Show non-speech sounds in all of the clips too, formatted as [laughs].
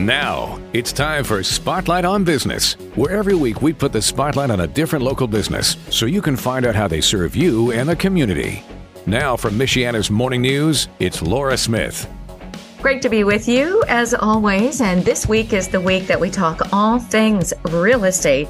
Now, it's time for Spotlight on Business, where every week we put the spotlight on a different local business so you can find out how they serve you and the community. Now, from Michiana's Morning News, it's Laura Smith. Great to be with you as always. And this week is the week that we talk all things real estate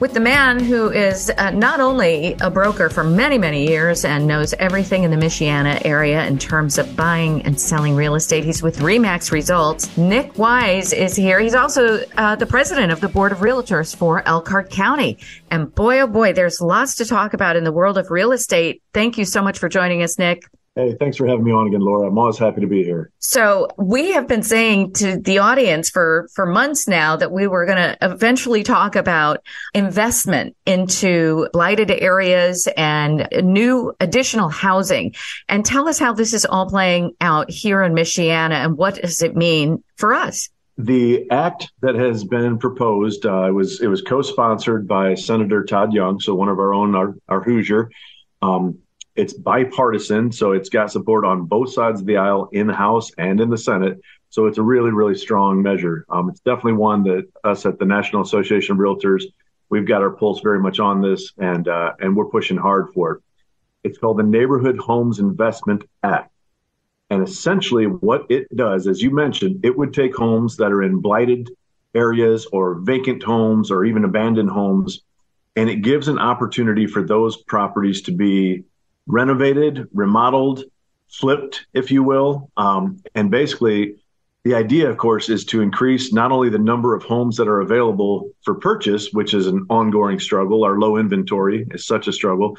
with the man who is uh, not only a broker for many, many years and knows everything in the Michiana area in terms of buying and selling real estate. He's with Re/Max Results. Nic Wyse is here. He's also uh, the president of the Board of Realtors for Elkhart County. And boy, oh boy, there's lots to talk about in the world of real estate. Thank you so much for joining us, Nic. Hey, thanks for having me on again, Laura. I'm always happy to be here. So we have been saying to the audience for, for months now that we were going to eventually talk about investment into blighted areas and new additional housing and tell us how this is all playing out here in Michiana and what does it mean for us? The act that has been proposed uh, was it was co-sponsored by Senator Todd Young, so one of our own, our, our Hoosier. Um, it's bipartisan, so it's got support on both sides of the aisle in the House and in the Senate. So it's a really, really strong measure. Um, it's definitely one that us at the National Association of Realtors, we've got our pulse very much on this, and uh, and we're pushing hard for it. It's called the Neighborhood Homes Investment Act, and essentially what it does, as you mentioned, it would take homes that are in blighted areas or vacant homes or even abandoned homes, and it gives an opportunity for those properties to be renovated, remodeled, flipped, if you will. Um, and basically, the idea, of course, is to increase not only the number of homes that are available for purchase, which is an ongoing struggle, our low inventory is such a struggle,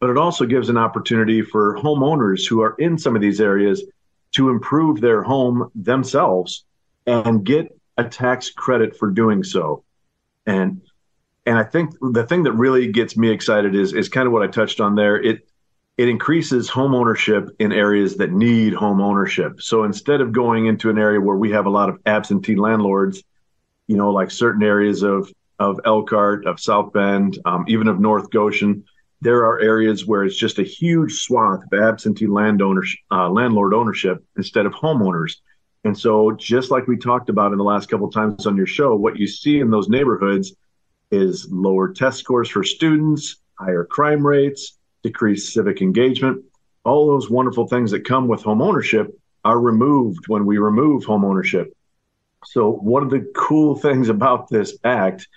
but it also gives an opportunity for homeowners who are in some of these areas to improve their home themselves and get a tax credit for doing so. And and I think the thing that really gets me excited is is kind of what I touched on there. It it increases home ownership in areas that need home ownership. So instead of going into an area where we have a lot of absentee landlords, you know, like certain areas of of Elkhart, of South Bend, um, even of North Goshen, there are areas where it's just a huge swath of absentee landowners, uh, landlord ownership instead of homeowners. And so, just like we talked about in the last couple times on your show, what you see in those neighborhoods is lower test scores for students, higher crime rates, decreased civic engagement. All those wonderful things that come with home ownership are removed when we remove home ownership. So, one of the cool [laughs] things about this act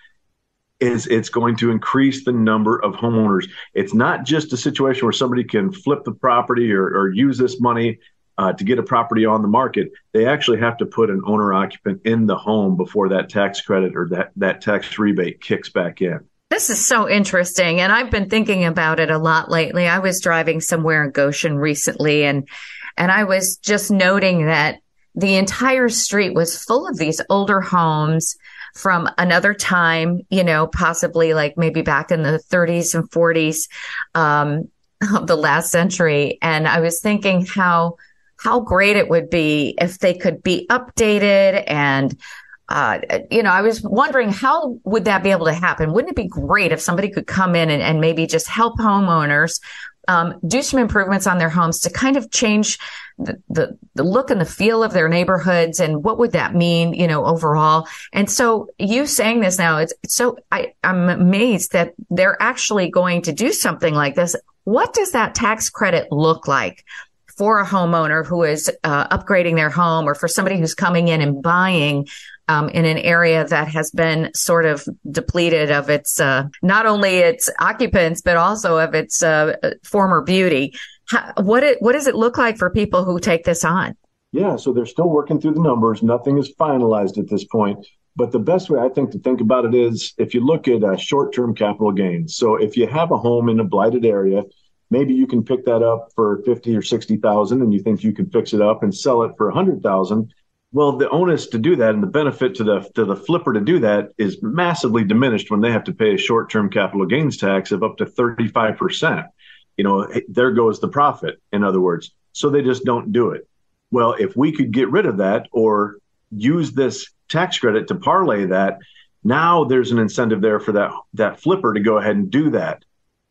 is it's going to increase the number of homeowners. It's not just a situation where somebody can flip the property or, or use this money uh, to get a property on the market. They actually have to put an owner occupant in the home before that tax credit or that, that tax rebate kicks back in. This is so interesting. And I've been thinking about it a lot lately. I was driving somewhere in Goshen recently and, and I was just noting that the entire street was full of these older homes from another time, you know, possibly like maybe back in the 30s and 40s um, of the last century. And I was thinking how how great it would be if they could be updated and uh, you know, I was wondering how would that be able to happen? Wouldn't it be great if somebody could come in and, and maybe just help homeowners um, do some improvements on their homes to kind of change the, the, the look and the feel of their neighborhoods and what would that mean, you know, overall. And so you saying this now, it's, so I, I'm amazed that they're actually going to do something like this. What does that tax credit look like? For a homeowner who is uh, upgrading their home or for somebody who's coming in and buying um, in an area that has been sort of depleted of its uh, not only its occupants but also of its uh, former beauty. How, what it, what does it look like for people who take this on? Yeah, so they're still working through the numbers. Nothing is finalized at this point. But the best way I think to think about it is if you look at uh, short-term capital gains. So if you have a home in a blighted area, maybe you can pick that up for fifty or sixty thousand, and you think you can fix it up and sell it for a hundred thousand well, the onus to do that and the benefit to the to the flipper to do that is massively diminished when they have to pay a short-term capital gains tax of up to 35%. You know, there goes the profit, in other words. So they just don't do it. Well, if we could get rid of that or use this tax credit to parlay that, now there's an incentive there for that that flipper to go ahead and do that.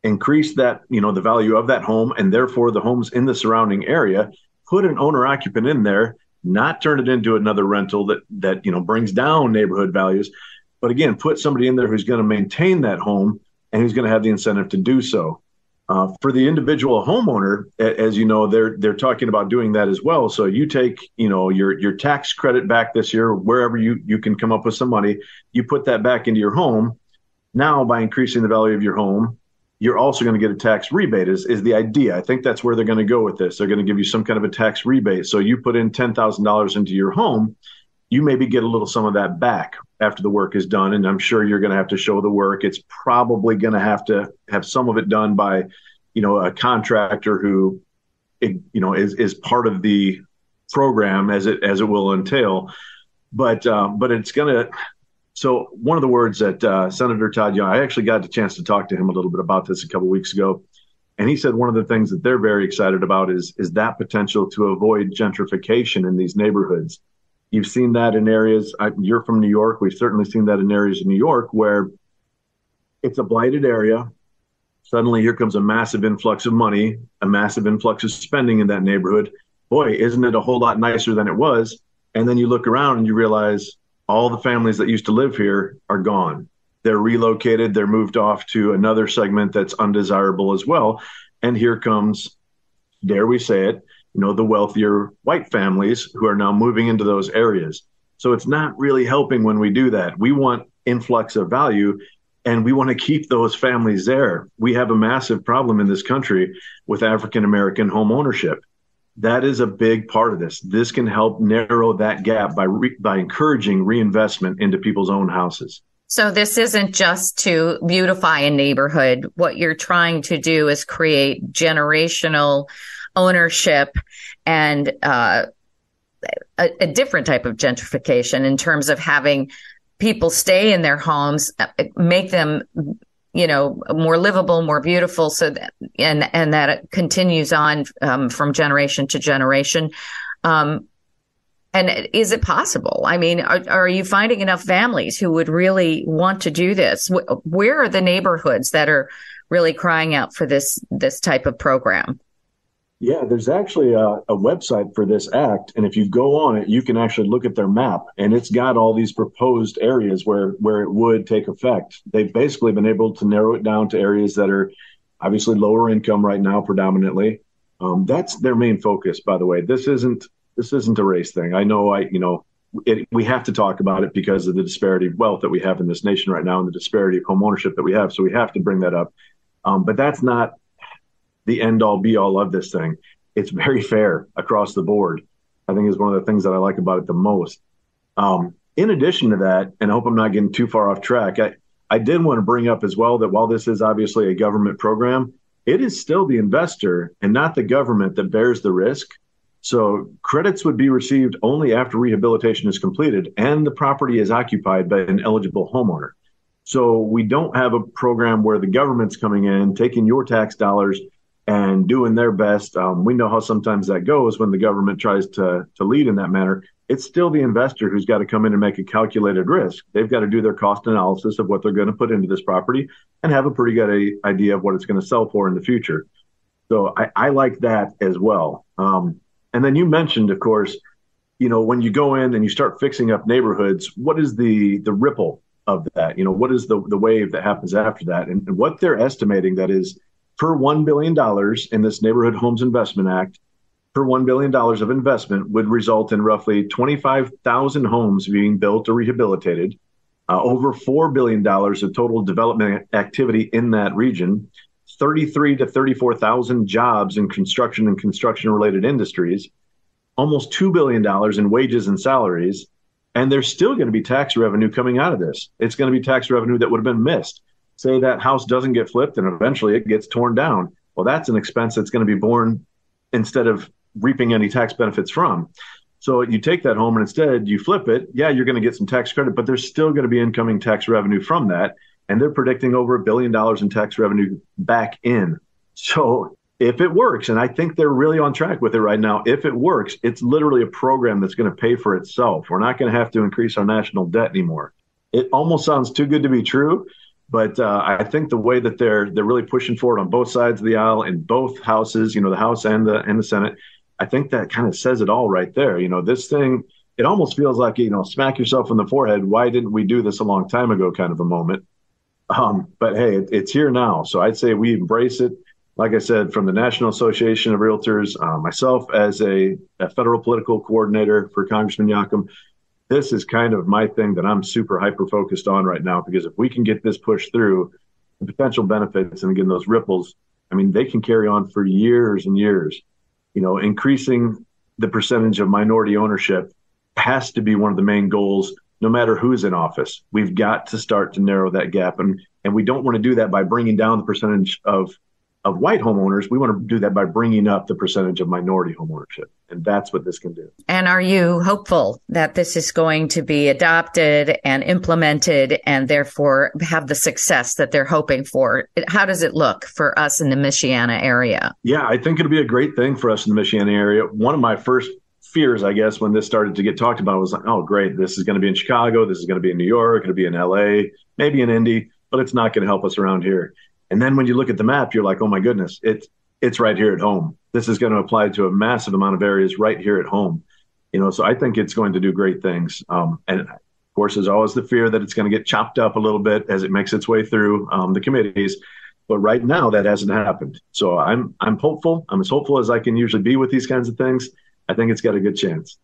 Increase that, you know, the value of that home and therefore the homes in the surrounding area, put an owner occupant in there not turn it into another rental that that you know brings down neighborhood values, but again, put somebody in there who's going to maintain that home and who's going to have the incentive to do so. Uh, for the individual homeowner, as you know, they're they're talking about doing that as well. So you take, you know, your your tax credit back this year, wherever you you can come up with some money, you put that back into your home. Now, by increasing the value of your home, you're also going to get a tax rebate. Is is the idea? I think that's where they're going to go with this. They're going to give you some kind of a tax rebate. So you put in ten thousand dollars into your home, you maybe get a little some of that back after the work is done. And I'm sure you're going to have to show the work. It's probably going to have to have some of it done by, you know, a contractor who, you know, is is part of the program as it as it will entail. But um, but it's going to. So one of the words that uh, Senator Todd Young, I actually got the chance to talk to him a little bit about this a couple weeks ago, and he said one of the things that they're very excited about is is that potential to avoid gentrification in these neighborhoods You've seen that in areas, I, you're from New York. We've certainly seen that in areas in New York where it's a blighted area. Suddenly, here comes a massive influx of money, a massive influx of spending in that neighborhood. Boy, isn't it a whole lot nicer than it was? And then you look around and you realize all the families that used to live here are gone. They're relocated, they're moved off to another segment that's undesirable as well. And here comes, dare we say it, you know, the wealthier white families who are now moving into those areas. So it's not really helping when we do that. We want influx of value and we want to keep those families there. We have a massive problem in this country with African American home ownership. That is a big part of this. This can help narrow that gap by re- by encouraging reinvestment into people's own houses. So this isn't just to beautify a neighborhood. What you're trying to do is create generational ownership and uh, a, a, different type of gentrification in terms of having people stay in their homes, uh, make them, you know, more livable, more beautiful, so that and and that continues on um, from generation to generation. Um, and is it possible? I mean, are, are, you finding enough families who would really want to do this? Where are the neighborhoods that are really crying out for this this type of program? Yeah, there's actually a, a, website for this act, and if you go on it, you can actually look at their map, and it's got all these proposed areas where where it would take effect. They've basically been able to narrow it down to areas that are obviously lower income right now, predominantly. Um, that's their main focus, by the way. This isn't this isn't a race thing. I know, I you know, it, we have to talk about it because of the disparity of wealth that we have in this nation right now, and the disparity of home ownership that we have. So we have to bring that up. Um, but that's not the end all be all of this thing. It's very fair across the board. I think is one of the things that I like about it the most. Um, in addition to that, and I hope I'm not getting too far off track, I, I did want to bring up as well that while this is obviously a government program, it is still the investor and not the government that bears the risk. So credits would be received only after rehabilitation is completed and the property is occupied by an eligible homeowner. So we don't have a program where the government's coming in, taking your tax dollars and doing their best. Um, we know how sometimes that goes when the government tries to to lead in that manner. It's still the investor who's got to come in and make a calculated risk. They've got to do their cost analysis of what they're going to put into this property and have a pretty good idea of what it's going to sell for in the future. So I, I like that as well. Um, and then you mentioned, of course, you know, when you go in and you start fixing up neighborhoods, what is the the ripple of that? You know, what is the the wave that happens after that? And, and what they're estimating that is per $1 billion in this Neighborhood Homes Investment Act, per $1 billion of investment would result in roughly 25,000 homes being built or rehabilitated, uh, over $4 billion of total development activity in that region, 33 to 34,000 jobs in construction and construction related industries, almost $2 billion in wages and salaries. And there's still going to be tax revenue coming out of this. It's going to be tax revenue that would have been missed say that house doesn't get flipped and eventually it gets torn down. Well, that's an expense that's going to be borne instead of reaping any tax benefits from. So you take that home and instead you flip it. Yeah, you're going to get some tax credit, but there's still going to be incoming tax revenue from that. And they're predicting over a billion dollars in tax revenue back in. So if it works, and I think they're really on track with it right now, if it works, it's literally a program that's going to pay for itself. We're not going to have to increase our national debt anymore. It almost sounds too good to be true, but uh, I think the way that they're they're really pushing forward on both sides of the aisle in both houses, you know, the House and the and the Senate, I think that kind of says it all right there. You know, this thing, it almost feels like, you know, smack yourself in the forehead. Why didn't we do this a long time ago kind of a moment? Um, but hey, it, it's here now. So I'd say we embrace it. Like I said, from the National Association of Realtors, uh, myself as a, a, federal political coordinator for Congressman Yakym, this is kind of my thing that I'm super hyper focused on right now because if we can get this pushed through, the potential benefits and again those ripples, I mean, they can carry on for years and years. You know, increasing the percentage of minority ownership has to be one of the main goals no matter who's in office. We've got to start to narrow that gap. And, and we don't want to do that by bringing down the percentage of, of white homeowners. We want to do that by bringing up the percentage of minority homeownership. And that's what this can do. And are you hopeful that this is going to be adopted and implemented and therefore have the success that they're hoping for? How does it look for us in the Michiana area? Yeah, I think it'll be a great thing for us in the Michiana area. One of my first fears, I guess, when this started to get talked about was like, oh, great, this is going to be in Chicago, this is going to be in New York, it'll be in LA, maybe in Indy, but it's not going to help us around here. And then when you look at the map, you're like, oh my goodness, it's it's right here at home. This is going to apply to a massive amount of areas right here at home. You know, so I think it's going to do great things. Um, and of course, there's always the fear that it's going to get chopped up a little bit as it makes its way through um, the committees. But right now, that hasn't happened. So I'm I'm hopeful. I'm as hopeful as I can usually be with these kinds of things. I think it's got a good chance.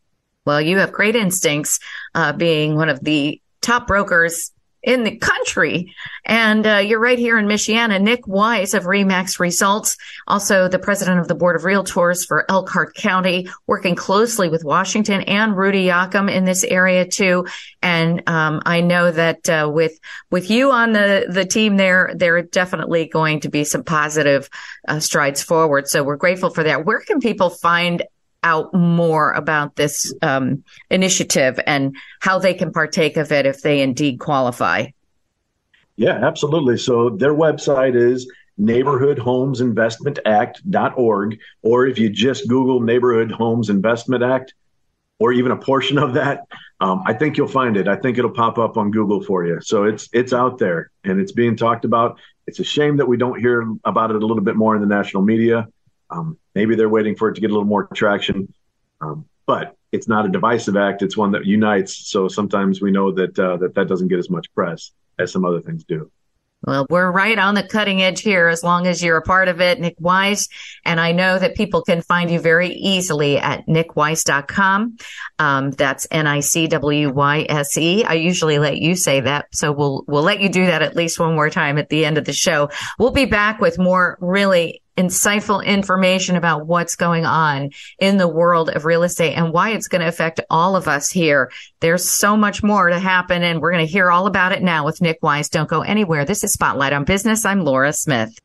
Well, you have great instincts, uh, being one of the top brokers in the country. And uh, you're right here in Michiana. Nic Wyse of Re/Max Results, also the president of the Board of Realtors for Elkhart County, working closely with Washington and Rudy Yakym in this area too. And um, I know that uh, with with you on the the team there, there are definitely going to be some positive uh, strides forward. So we're grateful for that. Where can people find out more about this um, initiative and how they can partake of it if they indeed qualify. Yeah, absolutely. So their website is neighborhoodhomesinvestmentact.org, or if you just Google Neighborhood Homes Investment Act, or even a portion of that, um, I think you'll find it. I think it'll pop up on Google for you. So it's it's out there and it's being talked about. It's a shame that we don't hear about it a little bit more in the national media. Um, maybe they're waiting for it to get a little more traction, um, but it's not a divisive act. It's one that unites. So sometimes we know that uh, that that doesn't get as much press as some other things do. Well, we're right on the cutting edge here as long as you're a part of it, Nic Wyse. And I know that people can find you very easily at nicwyse.com. Um, that's N-I-C-W-Y-S-E. I usually let you say that. So we'll, we'll let you do that at least one more time at the end of the show. We'll be back with more really insightful information about what's going on in the world of real estate and why it's going to affect all of us here. There's so much more to happen and we're going to hear all about it now with Nic Wyse. Don't go anywhere. This is Spotlight on Business. I'm Laura Smith.